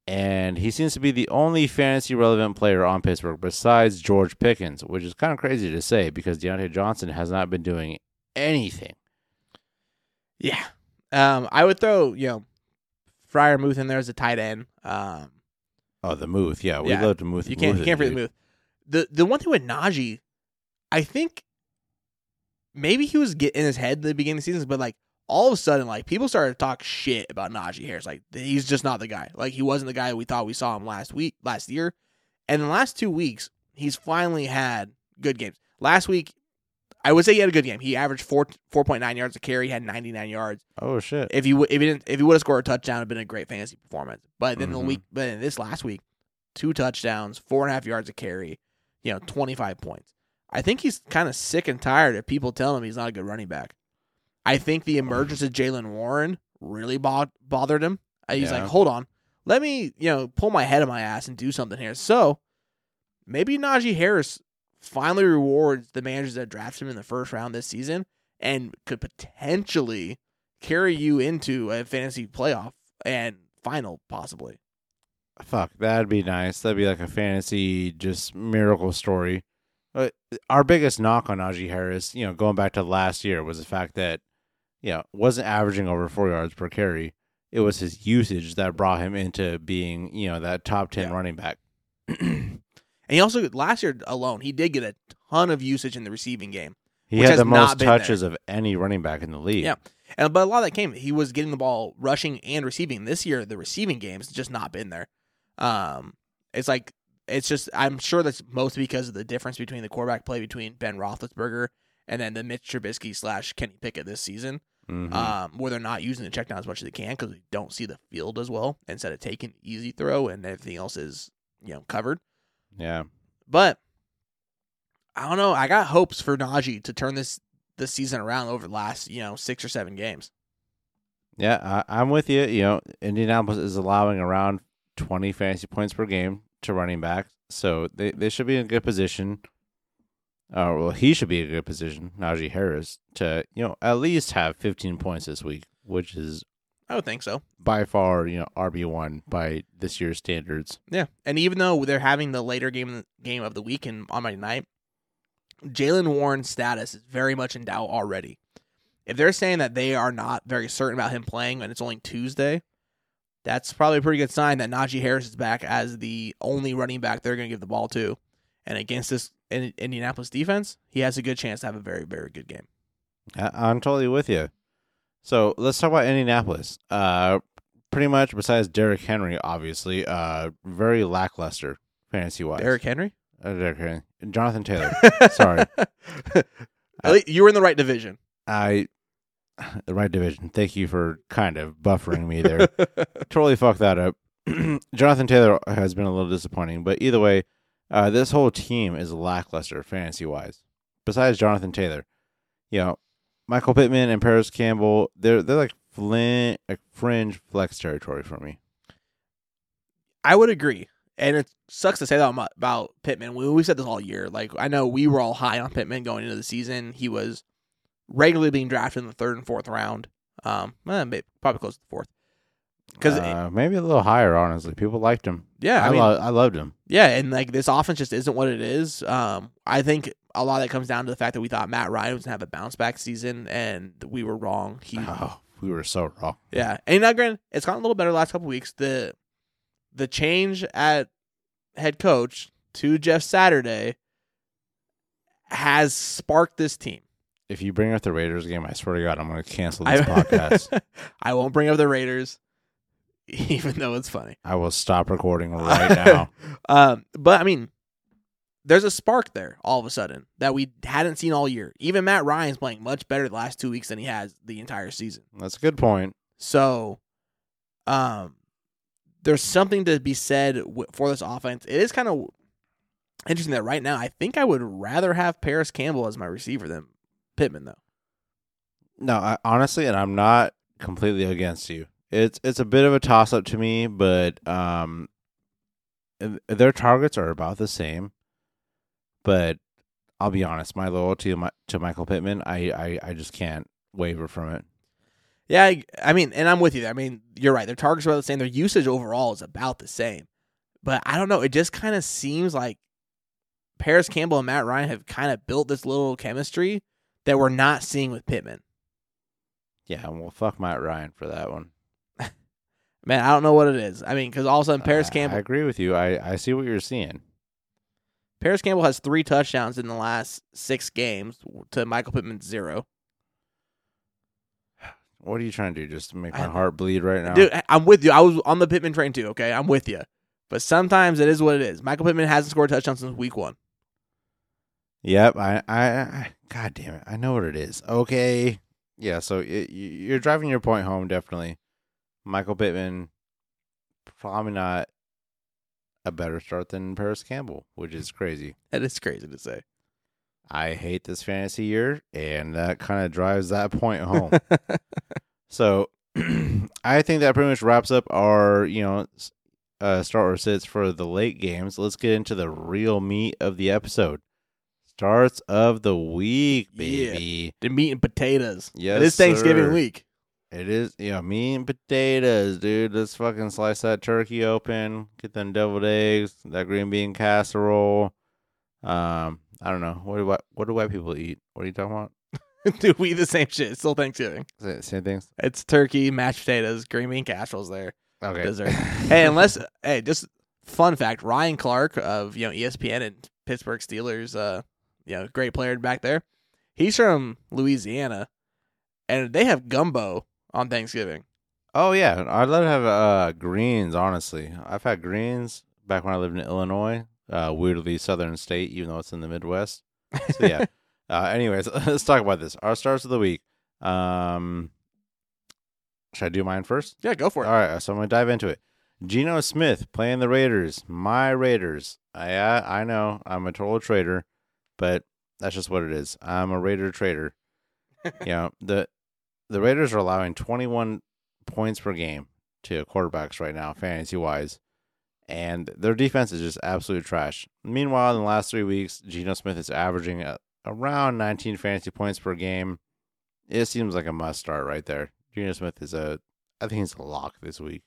and he seems to be the only fantasy relevant player on Pittsburgh besides George Pickens, which is kind of crazy to say because Diontae Johnson has not been doing anything. Yeah. Um, I would throw, you know, Freiermuth in there as a tight end. Um, Oh, the Muth. Yeah, we Yeah. love the Muth. you can't you can't forget the Muth. The the one thing with Najee, I think maybe he was getting in his head at the beginning of the season, but like all of a sudden, like people started to talk shit about Najee Harris. Like he's just not the guy. Like he wasn't the guy we thought we saw him last week, last year, and in the last two weeks, he's finally had good games. Last week, I would say he had a good game. He averaged four four point nine yards a carry, he had ninety nine yards. Oh shit. If you if he didn't if he would have scored a touchdown, it'd been a great fantasy performance. But then the Mhm. week, but this last week, two touchdowns, four and a half yards a carry, you know, twenty five points. I think he's kind of sick and tired of people telling him he's not a good running back. I think the emergence of Jaylen Warren really bo- bothered him. Uh, He's Yeah. like, hold on, let me you know pull my head of my ass and do something here. So maybe Najee Harris finally rewards the managers that drafted him in the first round this season and could potentially carry you into a fantasy playoff and final possibly. Fuck, that'd be nice. That'd be like a fantasy just miracle story. Uh, our biggest knock on Najee Harris, you know, going back to last year, was the fact that, know, wasn't averaging over four yards per carry. It was his usage that brought him into being, you know, that top ten Yeah. running back. And he also last year alone, he did get a ton of usage in the receiving game. He had the most touches of any running back in the league. Yeah. And but a lot of that came he was getting the ball rushing and receiving. This year the receiving game's just not been there. Um it's like it's just I'm sure that's mostly because of the difference between the quarterback play between Ben Roethlisberger and then the Mitch Trubisky slash Kenny Pickett this season. Mhm. um, where they're not using the check down as much as they can because they don't see the field as well. Instead of taking easy throw and everything else is you know covered. yeah. But I don't know. I got hopes for Najee to turn this this season around over the last you know six or seven games. Yeah, I, I'm with you. You know, Indianapolis is allowing around 20 fantasy points per game to running backs, so they, they should be in a good position. Uh, well, he should be in a good position, Najee Harris, to you know at least have 15 points this week, which is I would think so. by far you know RB one by this year's standards. Yeah, and even though they're having the later game game of the week and on Monday night, Jaylen Warren's status is very much in doubt already. If they're saying that they are not very certain about him playing and it's only Tuesday, that's probably a pretty good sign that Najee Harris is back as the only running back they're going to give the ball to. And against this In- Indianapolis defense, he has a good chance to have a very, very good game. I, I'm totally with you. So let's talk about Indianapolis. Uh, pretty much besides Derrick Henry, obviously, uh, very lackluster fantasy wise. Derrick Henry? Uh, Derrick Henry. Jonathan Taylor. Sorry. You were in the right division. I the right division. Thank you for kind of buffering me there. totally fucked that up. Jonathan Taylor has been a little disappointing, but either way, uh, this whole team is lackluster fantasy wise. Besides Jonathan Taylor, you know, Michael Pittman and Parris Campbell, they're they're like flint, like fringe flex territory for me. I would agree. And it sucks to say that about- Pittman. We, we said this all year. Like, I know we were all high on Pittman going into the season. He was regularly being drafted in the third and fourth round. Um, eh, probably close to the fourth. Because, uh, maybe a little higher, honestly. People liked him. yeah, I, I, mean, lo- I loved him. yeah, and like this offense just isn't what it is. Um, I think a lot of that comes down to the fact that we thought Matt Ryan was going to have a bounce back season, and we were wrong. He Oh, we were so wrong. Yeah, and now granted, it's gotten a little better the last couple weeks. The the change at head coach to Jeff Saturday has sparked this team. If you bring up the Raiders game, I swear to God, I'm going to cancel this podcast. I won't bring up the Raiders, even though it's funny. I will stop recording right now. um, but I mean, there's a spark there all of a sudden that we hadn't seen all year. Even Matt Ryan's playing much better the last two weeks than he has the entire season. That's a good point. So, um, there's something to be said w- for this offense. It is kind of interesting that right now I think I would rather have Parris Campbell as my receiver than Pittman, though. No, I, honestly, and I'm not completely against you. It's it's a bit of a toss up to me, but um, their targets are about the same. But I'll be honest, my loyalty to, my, to Michael Pittman, I, I I just can't waver from it. Yeah, I, I mean, and I'm with you. I mean, you're right. Their targets are about the same. Their usage overall is about the same. But I don't know. It just kind of seems like Parris Campbell and Matt Ryan have kind of built this little chemistry that we're not seeing with Pittman. Yeah, well, fuck Matt Ryan for that one. Man, I don't know what it is. I mean, because all of a sudden Parris I- Campbell, I agree with you. I, I see what you're seeing. Parris Campbell has three touchdowns in the last six games to Michael Pittman's zero. What are you trying to do? Just to make I- my heart bleed right now? Dude, I- I'm with you. I was on the Pittman train too. Okay, I'm with you. But sometimes it is what it is. Michael Pittman hasn't scored a touchdown since week one. Yep. I, I, I, God damn it. I know what it is. Okay. Yeah. So it, you're driving your point home, definitely. Michael Pittman, probably not a better start than Parris Campbell, which is crazy. That is crazy to say. I hate this fantasy year, and that kind of drives that point home. so I think that pretty much wraps up our, you know, uh, start or sits for the late games. Let's get into the real meat of the episode. Starts of the week, Yeah. baby. the meat and potatoes. Yes, it is Thanksgiving sir. week. It is, yeah, meat and potatoes, dude. Let's fucking slice that turkey open, get them deviled eggs, that green bean casserole. Um, I don't know. What do white, what do white people eat? What are you talking about? do we eat the same shit. It's still Thanksgiving. Same, same things. It's turkey, mashed potatoes, green bean casseroles there. Okay. Dessert. hey, unless hey, just fun fact, Ryan Clark of you know ESPN and Pittsburgh Steelers, uh, you know, great player back there. He's from Louisiana, and they have gumbo on Thanksgiving. Oh yeah, I'd love to have uh greens. Honestly, I've had greens back when I lived in Illinois. Uh, weirdly southern state, even though it's in the Midwest. So yeah. uh, anyways, let's talk about this. Our stars of the week. Um, should I do mine first? Yeah, go for it. All right, so I'm gonna dive into it. Geno Smith playing the Raiders, my Raiders. I uh, I know I'm a total traitor, but that's just what it is. I'm a Raider traitor. you know the the Raiders are allowing 21 points per game to quarterbacks right now, fantasy wise, and their defense is just absolute trash. Meanwhile, in the last three weeks, Geno Smith is averaging uh around 19 fantasy points per game. It seems like a must start right there. Geno Smith is a, I think he's a lock this week.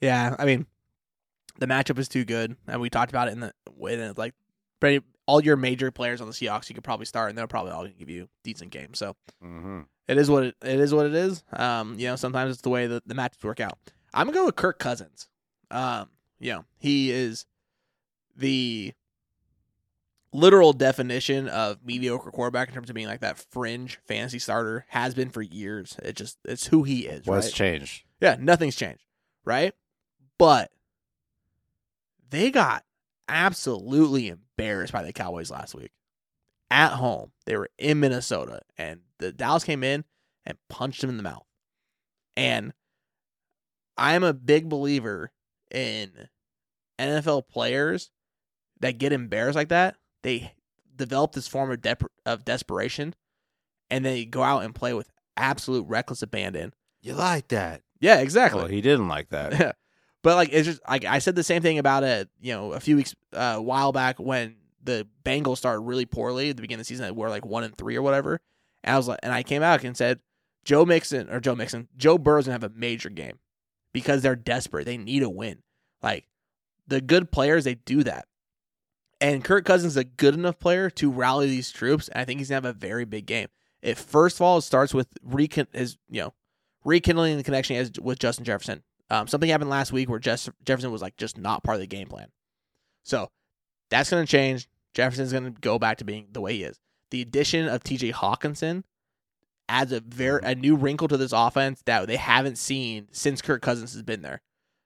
Yeah, I mean, the matchup is too good, and we talked about it in the in the, like pretty, all your major players on the Seahawks you could probably start, and they'll probably all give you decent games. So Mm-hmm. It is what it, it is. What it is. Um, you know, sometimes it's the way that the matchups work out. I'm gonna go with Kirk Cousins. Um, you know, he is the literal definition of mediocre quarterback in terms of being like that fringe fantasy starter. Has been for years. It just it's who he is. What's right? changed? Yeah, nothing's changed, right? But they got absolutely embarrassed by the Cowboys last week at home. They were in Minnesota, and the Dallas came in and punched him in the mouth. And I'm a big believer in NFL players that get embarrassed like that. They develop this form of dep- of desperation, and they go out and play with absolute reckless abandon. You like that? Yeah, exactly. Well, he didn't like that. Yeah, but like it's just like I said the same thing about it, you know, a few weeks uh, a while back when the Bengals started really poorly at the beginning of the season. They were like one and three or whatever. And I was like, and I came out and said, Joe Mixon or Joe Mixon, Joe Burrow's gonna have a major game because they're desperate. They need a win. Like the good players, they do that. And Kirk Cousins is a good enough player to rally these troops, and I think he's gonna have a very big game. It first of all it starts with recon you know rekindling the connection has with Justin Jefferson. Um, something happened last week where Jeff- Jefferson was like just not part of the game plan. So that's going to change. Jefferson's going to go back to being the way he is. The addition of T.J. Hockenson adds a very a new wrinkle to this offense that they haven't seen since Kirk Cousins has been there.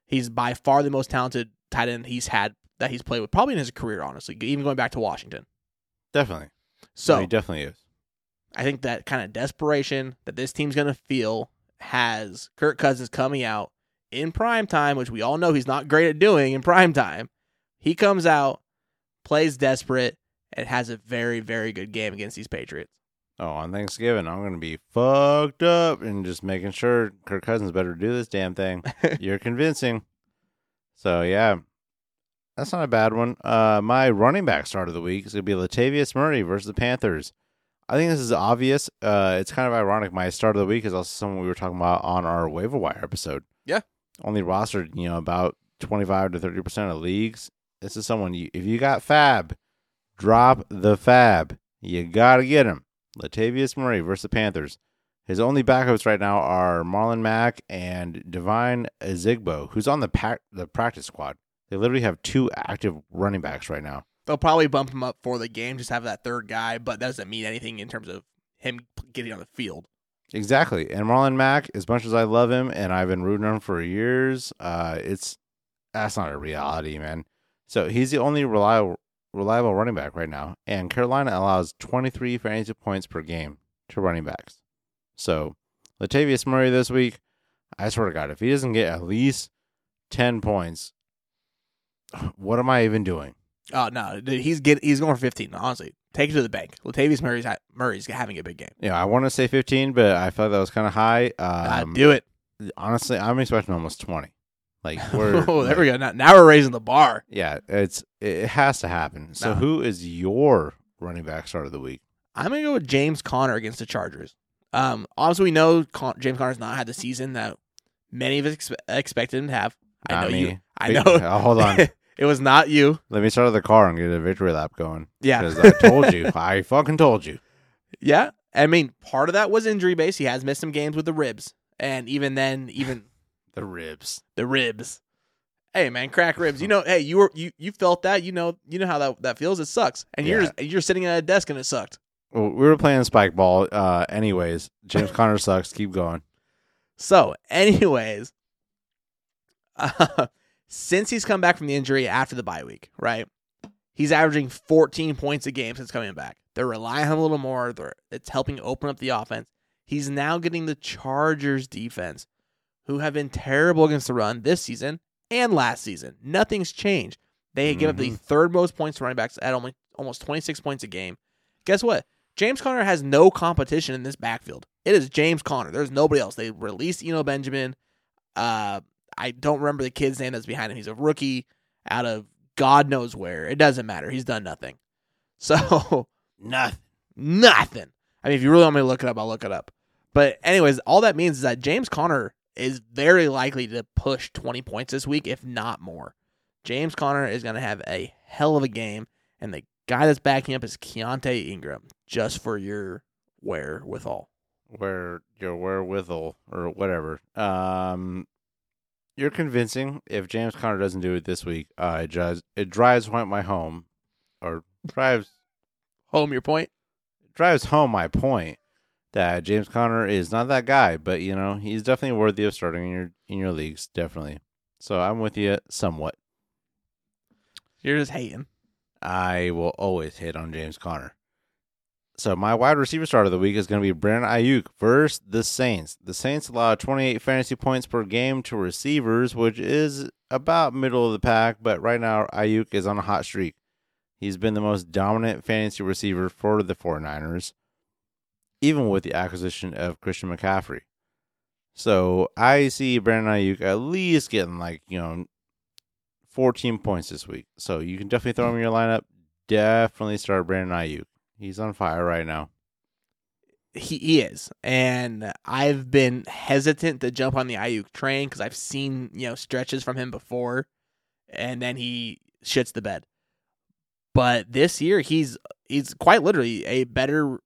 He's by far the most talented tight end he's had that he's played with, probably in his career, honestly, even going back to Washington. Definitely. So No, he definitely is. I think that kind of desperation that this team's going to feel has Kirk Cousins coming out in prime time, which we all know he's not great at doing in prime time. He comes out, plays desperate, and has a very, very good game against these Patriots. Oh, on Thanksgiving, I'm going to be fucked up and just making sure Kirk Cousins better do this damn thing. You're convincing. So, yeah, that's not a bad one. Uh, my running back start of the week is going to be Latavius Murray versus the Panthers. I think this is obvious. Uh, it's kind of ironic. My start of the week is also someone we were talking about on our waiver wire episode. Yeah. Only rostered, you know, about 25 to 30% of leagues. This is someone, you, if you got fab, drop the fab. You got to get him. Latavius Murray versus the Panthers. His only backups right now are Marlon Mack and Devine Ozigbo, who's on the the practice squad. They literally have two active running backs right now. They'll probably bump him up for the game, just have that third guy, but that doesn't mean anything in terms of him getting on the field. Exactly. And Marlon Mack, as much as I love him and I've been rooting him for years, uh, it's that's not a reality, man. So he's the only reliable reliable running back right now. And Carolina allows 23 fantasy points per game to running backs. So Latavius Murray this week, I swear to God, if he doesn't get at least 10 points, what am I even doing? Oh no, dude, he's get he's going for fifteen. Honestly, take it to the bank. Latavius Murray's ha- Murray's having a big game. Yeah, I want to say 15, but I felt that was kind of high. Uh, Um, do it. honestly, I'm expecting almost 20. Like we're oh, there we go. Now, now we're raising the bar. Yeah, it's it has to happen. So No. who is your running back start of the week? I'm gonna go with James Conner against the Chargers. Um, obviously we know Con- James Conner's not had the season that many of us expe- expected him to have. I Not know me. you. I know. uh, hold on. it was not you. Let me start the car and get a victory lap going. Yeah. Because I told you. I fucking told you. Yeah. I mean, part of that was injury based. He has missed some games with the ribs, and even then, even The ribs. the ribs. Hey man, crack ribs. You know, hey, you were you you felt that. You know, you know how that that feels. It sucks, and you're Yeah. you're sitting at a desk and it sucked. Well, we were playing spike ball. Uh, anyways, James Conner sucks. Keep going. So, anyways, uh, since he's come back from the injury after the bye week, right? He's averaging 14 points a game since coming back. They're relying on him a little more. They're, it's helping open up the offense. He's now getting the Chargers defense, who have been terrible against the run this season and last season. Nothing's changed. They give up the Mhm. third most points to running backs at only almost 26 points a game. Guess what? James Conner has no competition in this backfield. It is James Conner. There's nobody else. They released Eno Benjamin. Uh, I don't remember the kid's name that's behind him. He's a rookie out of God knows where. It doesn't matter. He's done nothing. So Nothing. nothing. I mean, if you really want me to look it up, I'll look it up. But anyways, all that means is that James Conner is very likely to push 20 points this week, if not more. James Conner is going to have a hell of a game, and the guy that's backing up is Keaontay Ingram, just for your wherewithal. Where your wherewithal or whatever. Um, you're convincing. If James Conner doesn't do it this week, uh, it drives it drives my home, or drives Home your point? drives home my point that James Conner is not that guy, but you know he's definitely worthy of starting in your in your leagues, definitely. So I'm with you somewhat. You're just hating. I will always hit on James Conner. So my wide receiver start of the week is going to be Brandon Aiyuk versus the Saints. The Saints allow 28 fantasy points per game to receivers, which is about middle of the pack, but right now Aiyuk is on a hot streak. He's been the most dominant fantasy receiver for the 49ers, even with the acquisition of Christian McCaffrey. So I see Brandon Aiyuk at least getting like, you know, 14 points this week. So you can definitely throw him in your lineup. Definitely start Brandon Aiyuk. He's on fire right now. He, he is. And I've been hesitant to jump on the Aiyuk train because I've seen, you know, stretches from him before, and then he shits the bed. But this year, he's he's quite literally a better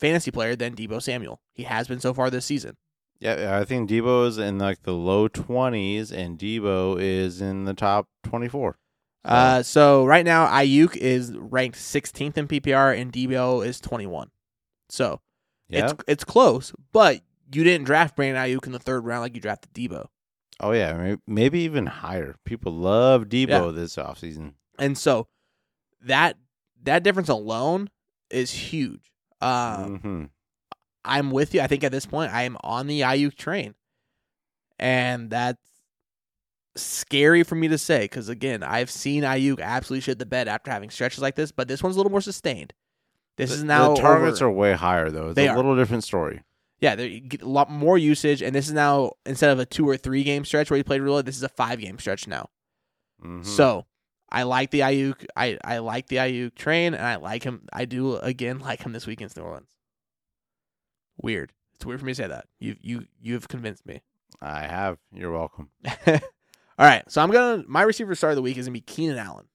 fantasy player than Deebo Samuel. He has been so far this season. Yeah, I think Deebo is in like the low twenties, and Deebo is in the top twenty-four. So, Uh, so right now Aiyuk is ranked 16th in PPR and Deebo is 21. So yeah. it's it's close, but you didn't draft Brandon Aiyuk in the third round like you drafted Deebo. oh yeah, maybe, maybe even higher. People love Deebo this offseason. And so that that difference alone is huge. Um, hmm I'm with you. I think at this point I am on the Aiyuk train, and that's scary for me to say because again I've seen Aiyuk absolutely shit the bed after having stretches like this, but this one's a little more sustained. This the, is now the targets over- are way higher though. It's They a are. little different story. yeah they get a lot more usage, and this is now instead of a two or three game stretch where he played really, this is a five game stretch now. Mhm. So I like the Aiyuk. I I like the Aiyuk train, and I like him. I do again like him this week against New Orleans. Weird. It's weird for me to say that. You you you have convinced me. I have. You're welcome. All right, so I'm gonna my receiver start of the week is gonna be Keenan Allen.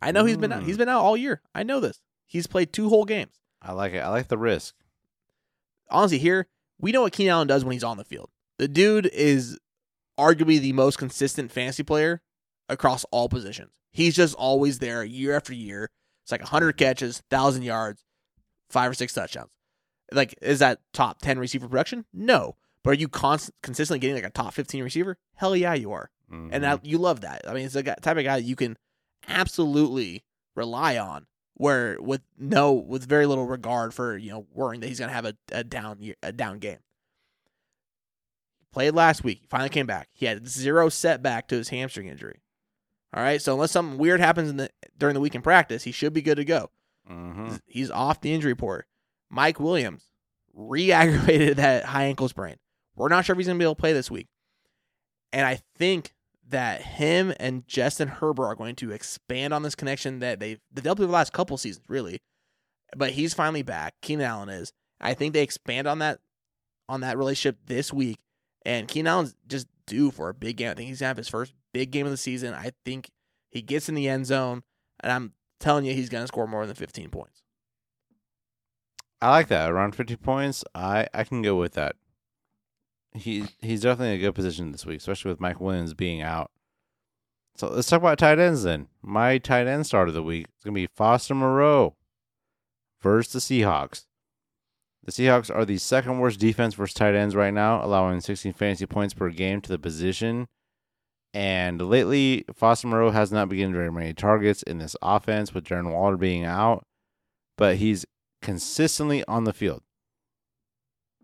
I know he's been out. Mm. He's been out all year. I know this. He's played two whole games. I like it. I like the risk. Honestly, here we know what Keenan Allen does when he's on the field. The dude is arguably the most consistent fantasy player across all positions. He's just always there year after year. It's like 100 catches, 1,000 yards, five or six touchdowns. Like, is that top 10 receiver production? No. But are you const- consistently getting like a top 15 receiver? Hell yeah, you are. Mhm. And that, you love that. I mean, it's the type of guy you can absolutely rely on. Where with no, with very little regard for you know worrying that he's gonna have a, a down year, a down game. Played last week. He finally came back. He had zero setback to his hamstring injury. All right, so unless something weird happens in the during the week in practice, he should be good to go. Mhm. He's off the injury report. Mike Williams re-aggravated that high ankle sprain. We're not sure if he's going to be able to play this week. And I think that him and Justin Herbert are going to expand on this connection that they've developed over the last couple seasons, really. But he's finally back. Keenan Allen is. I think they expand on that on that relationship this week. And Keenan Allen's just due for a big game. I think he's gonna have his first big game of the season. I think he gets in the end zone, and I'm telling you, he's gonna score more than 15 points. I like that. Around 50 points, I, I can go with that. He he's definitely in a good position this week, especially with Mike Williams being out. So let's talk about tight ends then. My tight end start of the week is gonna be Foster Moreau versus the Seahawks. The Seahawks are the second worst defense versus tight ends right now, allowing 16 fantasy points per game to the position. And lately, Foster Moreau has not been getting very many targets in this offense with Darren Waller being out, but he's consistently on the field.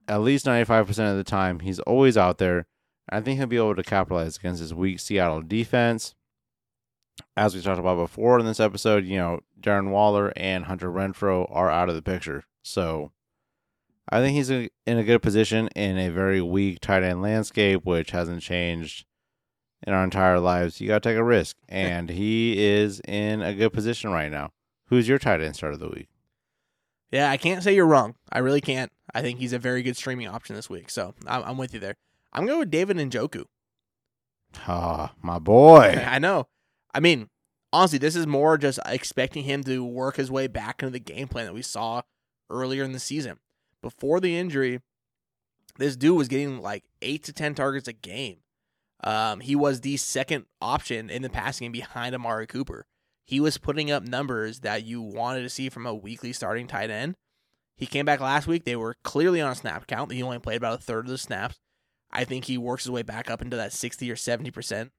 At least 95% of the time, he's always out there. I think he'll be able to capitalize against his weak Seattle defense. As we talked about before in this episode, you know, Darren Waller and Hunter Renfrow are out of the picture. So I think he's in a good position in a very weak tight end landscape, which hasn't changed in our entire lives. You got to take a risk. And he is in a good position right now. Who's your tight end start of the week? Yeah, I can't say you're wrong. I really can't. I think he's a very good streaming option this week. So I'm, I'm with you there. I'm going with David and Njoku. Ah, my boy. I know. I mean, honestly, this is more just expecting him to work his way back into the game plan that we saw earlier in the season. Before the injury, this dude was getting like eight to ten targets a game. Um, he was the second option in the passing game behind Amari Cooper. He was putting up numbers that you wanted to see from a weekly starting tight end. He came back last week. They were clearly on a snap count. He only played about a third of the snaps. I think he works his way back up into that 60 or 70%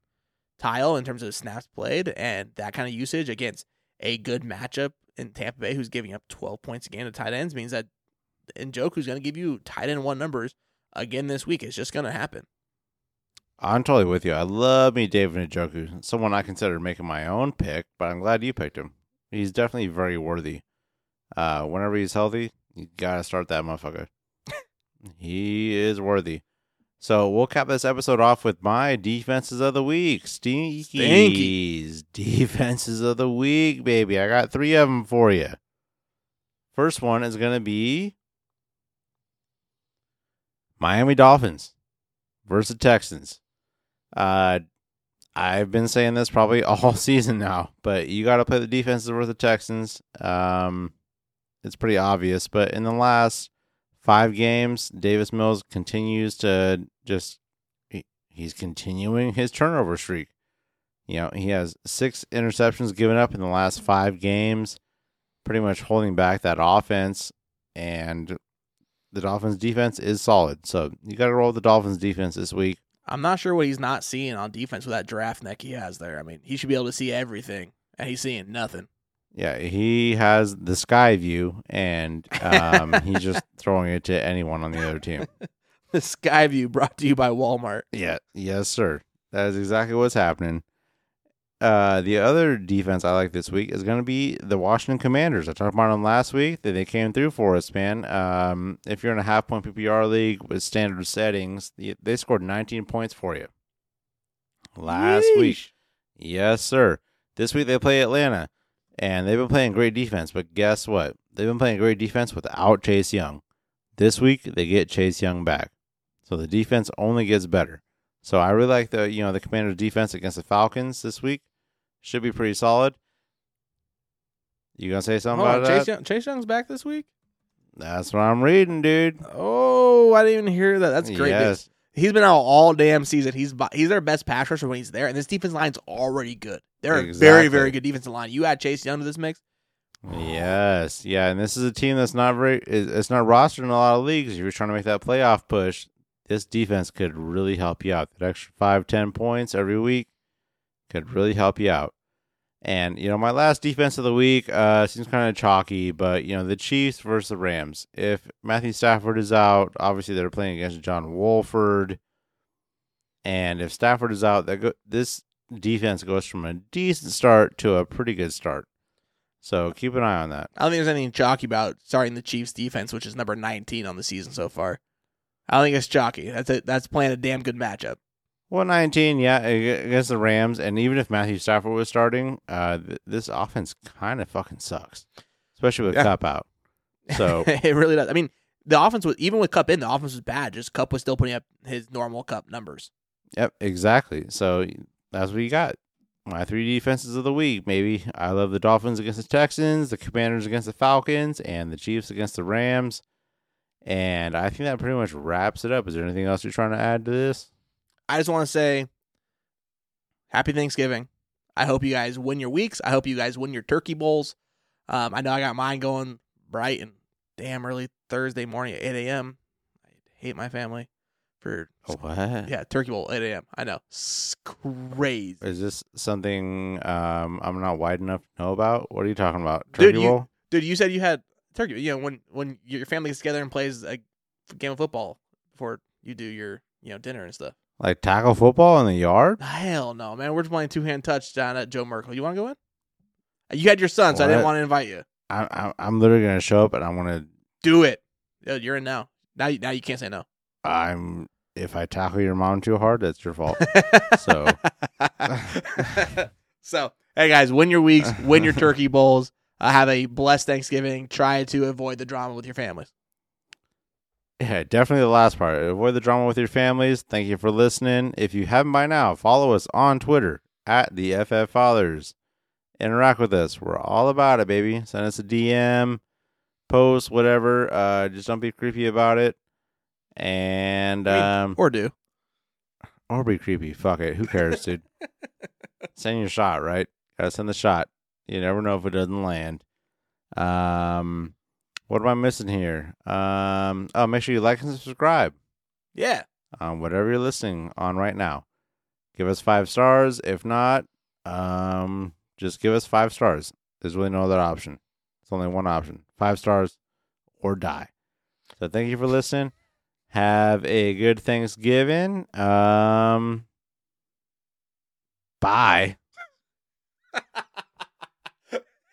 tile in terms of snaps played and that kind of usage against a good matchup in Tampa Bay who's giving up 12 points a game to tight ends means that Njoku's going to give you tight end one numbers again this week. It's just going to happen. I'm totally with you. I love me David Njoku, someone I considered making my own pick, but I'm glad you picked him. He's definitely very worthy. Uh, whenever he's healthy, you gotta start that motherfucker. he is worthy. So we'll cap this episode off with my defenses of the week. Stinkies. Stinky. Defenses of the week, baby. I got three of them for you. First one is gonna be Miami Dolphins versus Texans. Uh, I've been saying this probably all season now, but you got to play the defenses versus the Texans. Um, it's pretty obvious, but in the last five games, Davis Mills continues to just he, he's continuing his turnover streak. You know, he has six interceptions given up in the last five games, pretty much holding back that offense. And the Dolphins defense is solid. So you got to roll the Dolphins defense this week. I'm not sure what he's not seeing on defense with that draft neck he has there. I mean, he should be able to see everything, and he's seeing nothing. Yeah, he has the sky view, and um, he's just throwing it to anyone on the other team. The Sky View brought to you by Walmart. Yeah, yes, sir. That is exactly what's happening. Uh, the other defense I like this week is going to be the Washington Commanders. I talked about them last week. That they came through for us, man. Um, if you're in a half point PPR league with standard settings, they- they scored 19 points for you last week. Yes, sir. This week they play Atlanta, and they've been playing great defense. But guess what? They've been playing great defense without Chase Young. This week they get Chase Young back, so the defense only gets better. So I really like the you know the Commanders' defense against the Falcons this week. Should be pretty solid. You gonna say something Hold on, about Chase, that? Young, Chase Young's back this week. That's what I'm reading, dude. Oh, I didn't even hear that. That's great. Yes. He's been out all damn season. He's he's their best pass rusher when he's there, and this defense line's already good. They're a very very good defensive line. You add Chase Young to this mix. Yes, yeah, and this is a team that's not very it's not rostered in a lot of leagues. If you're trying to make that playoff push, this defense could really help you out. That extra five, ten points every week could really help you out. And you know, my last defense of the week uh, seems kind of chalky, but you know, the Chiefs versus the Rams. If Matthew Stafford is out, obviously they're playing against John Wolford, and if Stafford is out, that go- this defense goes from a decent start to a pretty good start. So keep an eye on that. I don't think there's anything chalky about starting the Chiefs defense, which is number 19 on the season so far. I don't think it's chalky. That's a, that's playing a damn good matchup. 119, yeah, against the Rams, and even if Matthew Stafford was starting, uh, th- this offense kind of fucking sucks, especially with Yeah. Kupp out. So it really does. I mean, the offense was even with Kupp in, the offense was bad. Just Kupp was still putting up his normal Kupp numbers. Yep, exactly. So that's what you got. My three defenses of the week, maybe. I love the Dolphins against the Texans, the Commanders against the Falcons, and the Chiefs against the Rams. And I think that pretty much wraps it up. Is there anything else you're trying to add to this? I just want to say, happy Thanksgiving. I hope you guys win your weeks. I hope you guys win your turkey bowls. Um, I know I got mine going bright and damn early Thursday morning at 8 a.m. I hate my family for What? yeah turkey bowl 8 a.m. I know, it's crazy. Is this something um, I'm not wide enough to know about? What are you talking about? Dude, Turkey you- Bowl? Dude, you said you had turkey. You know when when your family gets together and plays a game of football before you do your you know dinner and stuff. Like tackle football in the yard? Hell no, man. We're just playing two hand touch down at Joe Merkel. You want to go in? You had your son, so I didn't want to invite you. I, I, I'm literally gonna show up and I want to. Do it. You're in now. Now, you, now you can't say no. I'm if I tackle your mom too hard, that's your fault. So- so hey guys, win your weeks, win your turkey bowls. Uh, have a blessed Thanksgiving. Try to avoid the drama with your families. Yeah, definitely the last part. Avoid the drama with your families. Thank you for listening. If you haven't by now, follow us on Twitter at the FF Fathers. Interact with us. We're all about it, baby. Send us a DM, post, whatever. Uh, just don't be creepy about it. And um, Or do. or be creepy. Fuck it. Who cares, dude? send your shot, right? Gotta send the shot. You never know if it doesn't land. Um, what am I missing here? Um, oh, make sure you like and subscribe Yeah. on whatever you're listening on right now. Give us five stars. If not, um, just give us five stars. There's really no other option. It's only one option: five stars or die. So thank you for listening. Have a good Thanksgiving. Um, bye.